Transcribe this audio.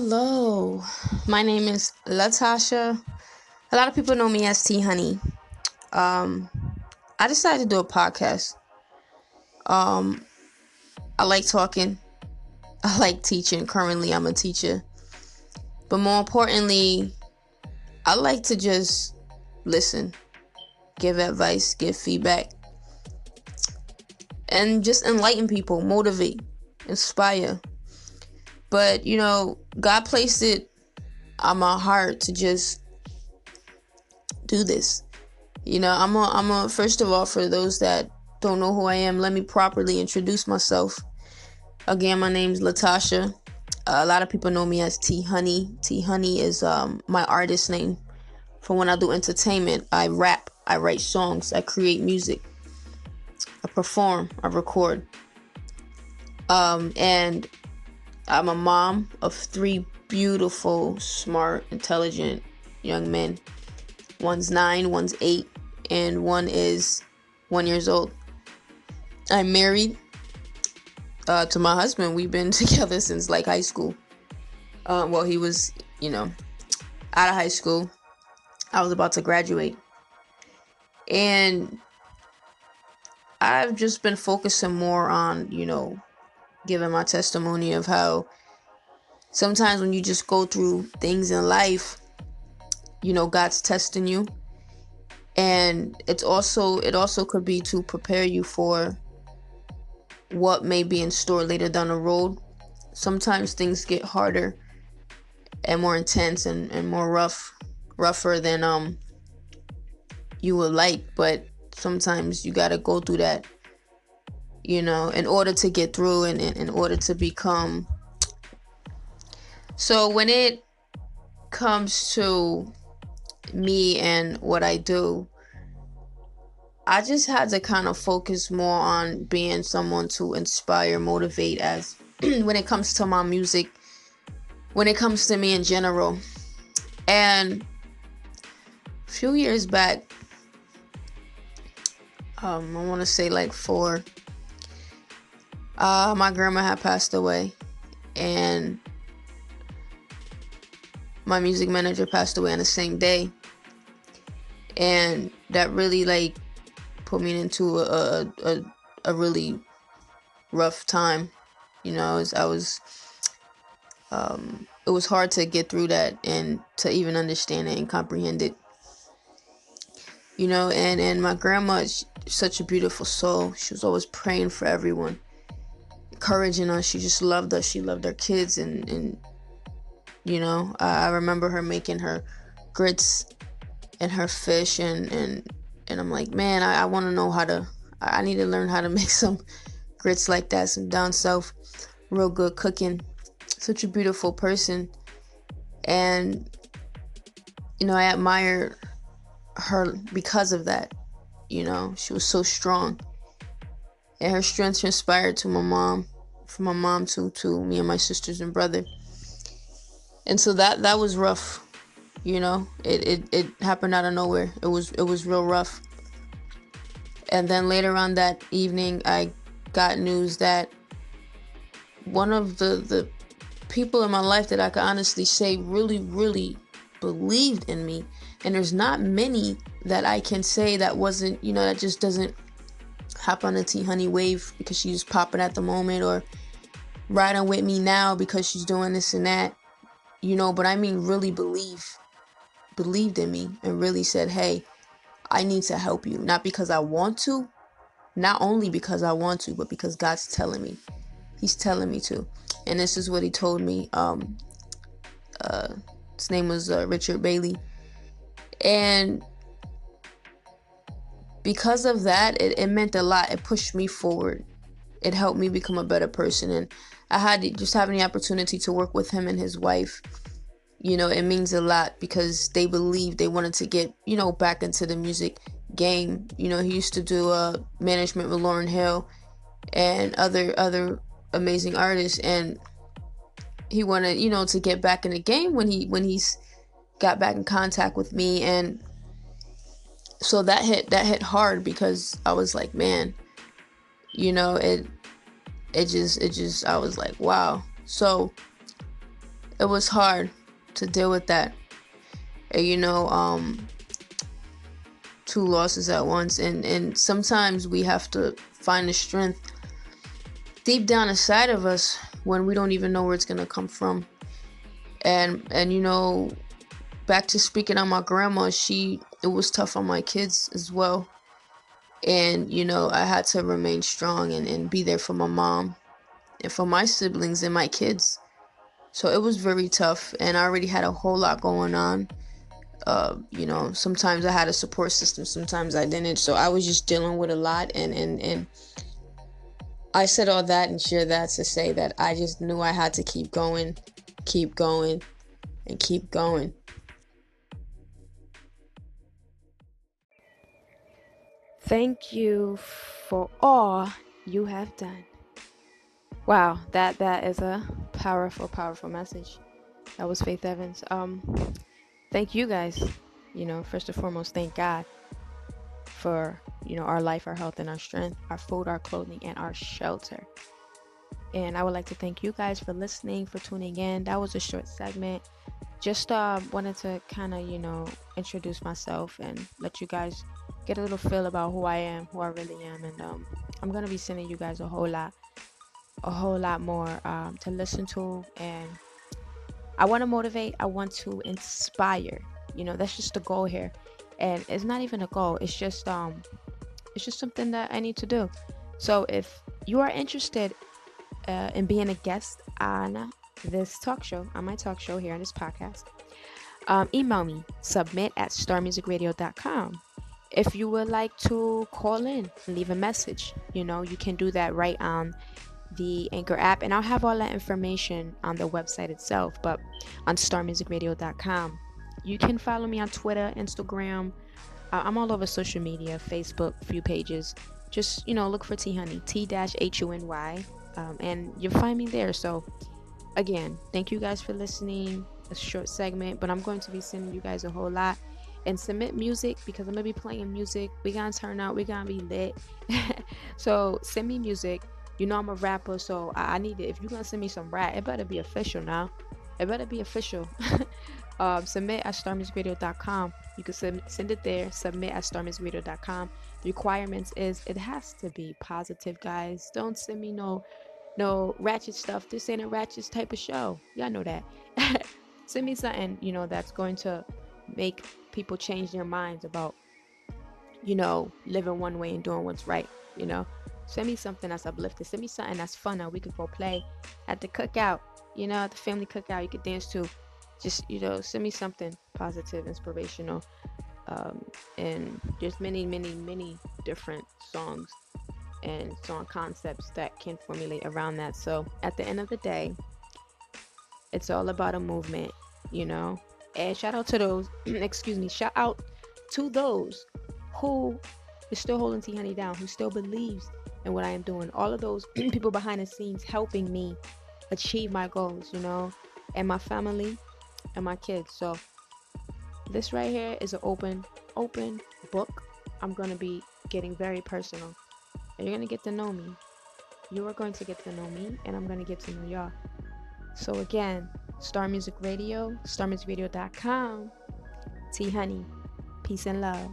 Hello, my name is Latasha. A lot of people know me as T Honey. Um, I decided to do a podcast. Um, I like talking. I like teaching. Currently, I'm a teacher. But more importantly, I like to just listen, give advice, give feedback, and just enlighten people, motivate, inspire. But, you know, God placed it on my heart to just do this. You know, I'm a, I'm a, first of all, for those that don't know who I am, let me properly introduce myself. Again, my name's Latasha. Uh, a lot of people know me as T Honey. T Honey is um, my artist name. For when I do entertainment, I rap, I write songs, I create music, I perform, I record. Um, and I'm a mom of three beautiful, smart, intelligent young men. One's nine, one's eight, and one is one years old. I'm married uh, to my husband. We've been together since like high school. Uh, well, he was, you know, out of high school. I was about to graduate. And I've just been focusing more on, you know, giving my testimony of how sometimes when you just go through things in life, you know, God's testing you. And it's also it also could be to prepare you for what may be in store later down the road. Sometimes things get harder and more intense and, and more rough rougher than um you would like, but sometimes you gotta go through that you know, in order to get through and in, order to become. So when it comes to me and what I do, I just had to kind of focus more on being someone to inspire, motivate as when it comes to my music, when it comes to me in general. And a few years back, um, I want to say like four, uh, my grandma had passed away, and my music manager passed away on the same day, and that really like put me into a a, a really rough time. You know, I was, I was um, it was hard to get through that and to even understand it and comprehend it. You know, and and my grandma, such a beautiful soul. She was always praying for everyone encouraging us. She just loved us. She loved our kids, and and you know, I, I remember her making her grits and her fish, and and and I'm like, man, I, I want to know how to. I need to learn how to make some grits like that, some down south, real good cooking. Such a beautiful person, and you know, I admire her because of that. You know, she was so strong and her strength transpired to my mom, from my mom to to me and my sisters and brother. And so that that was rough, you know. It it, it happened out of nowhere. It was it was real rough. And then later on that evening, I got news that one of the the people in my life that I could honestly say really really believed in me, and there's not many that I can say that wasn't you know that just doesn't hop on the T Honey wave because she's popping at the moment or riding with me now because she's doing this and that. You know, but I mean really believe believed in me and really said, "Hey, I need to help you." Not because I want to, not only because I want to, but because God's telling me. He's telling me to. And this is what he told me. Um uh his name was uh, Richard Bailey. And because of that, it, it meant a lot. It pushed me forward. It helped me become a better person. And I had just having the opportunity to work with him and his wife. You know, it means a lot because they believed they wanted to get, you know, back into the music game. You know, he used to do uh, management with Lauryn Hill and other other amazing artists and he wanted, you know, to get back in the game when he when he's got back in contact with me and so that hit that hit hard because I was like, man, you know, it it just it just I was like, wow. So it was hard to deal with that. And, you know, um, two losses at once, and and sometimes we have to find the strength deep down inside of us when we don't even know where it's gonna come from. And and you know, back to speaking on my grandma, she it was tough on my kids as well. And you know, I had to remain strong and, and be there for my mom and for my siblings and my kids. So it was very tough, and I already had a whole lot going on. Uh, you know, sometimes I had a support system, sometimes I didn't. So I was just dealing with a lot, and and and I said all that and share that to say that I just knew I had to keep going, keep going, and keep going. Thank you for all you have done. Wow, that that is a powerful, powerful message. That was Faith Evans. Um, thank you guys. You know, first and foremost, thank God for you know our life, our health, and our strength, our food, our clothing, and our shelter. And I would like to thank you guys for listening, for tuning in. That was a short segment. Just uh, wanted to kind of you know introduce myself and let you guys get a little feel about who I am, who I really am, and um, I'm gonna be sending you guys a whole lot a whole lot more um, to listen to and i want to motivate i want to inspire you know that's just the goal here and it's not even a goal it's just um it's just something that i need to do. So if you are interested uh, in being a guest on this talk show on my talk show here on this podcast um, email me submit at starmusicradio.com if you would like to call in and leave a message you know you can do that right on the Anchor app, and I'll have all that information on the website itself, but on starmusicradio.com. You can follow me on Twitter, Instagram. I'm all over social media, Facebook, few pages. Just you know, look for T Honey, T dash H U N Y, um, and you'll find me there. So, again, thank you guys for listening. A short segment, but I'm going to be sending you guys a whole lot and submit music because I'm gonna be playing music. We gonna turn out. We gonna be lit. so send me music you know I'm a rapper, so I, I need it. If you're gonna send me some rap, it better be official now. It better be official. um, submit at starmusicradio.com. You can send, send it there. Submit at starmusicradio.com. The requirements is it has to be positive, guys. Don't send me no no ratchet stuff. This ain't a ratchet type of show. Y'all know that. send me something you know that's going to make people change their minds about you know living one way and doing what's right. You know. Send me something that's uplifting. Send me something that's fun that we could go play at the cookout. You know, at the family cookout, you could dance to. Just you know, send me something positive, inspirational, um, and there's many, many, many different songs and song concepts that can formulate around that. So at the end of the day, it's all about a movement, you know. And shout out to those, excuse me, shout out to those who is still holding T Honey down, who still believes in what I am doing. All of those people behind the scenes helping me achieve my goals, you know, and my family and my kids. So this right here is an open open book. I'm to be getting very personal. And you're to get to know me. You are going to get to know me and I'm to get to know y'all. So again, Star Music Radio, starmusicradio.com. T Honey. Peace and love.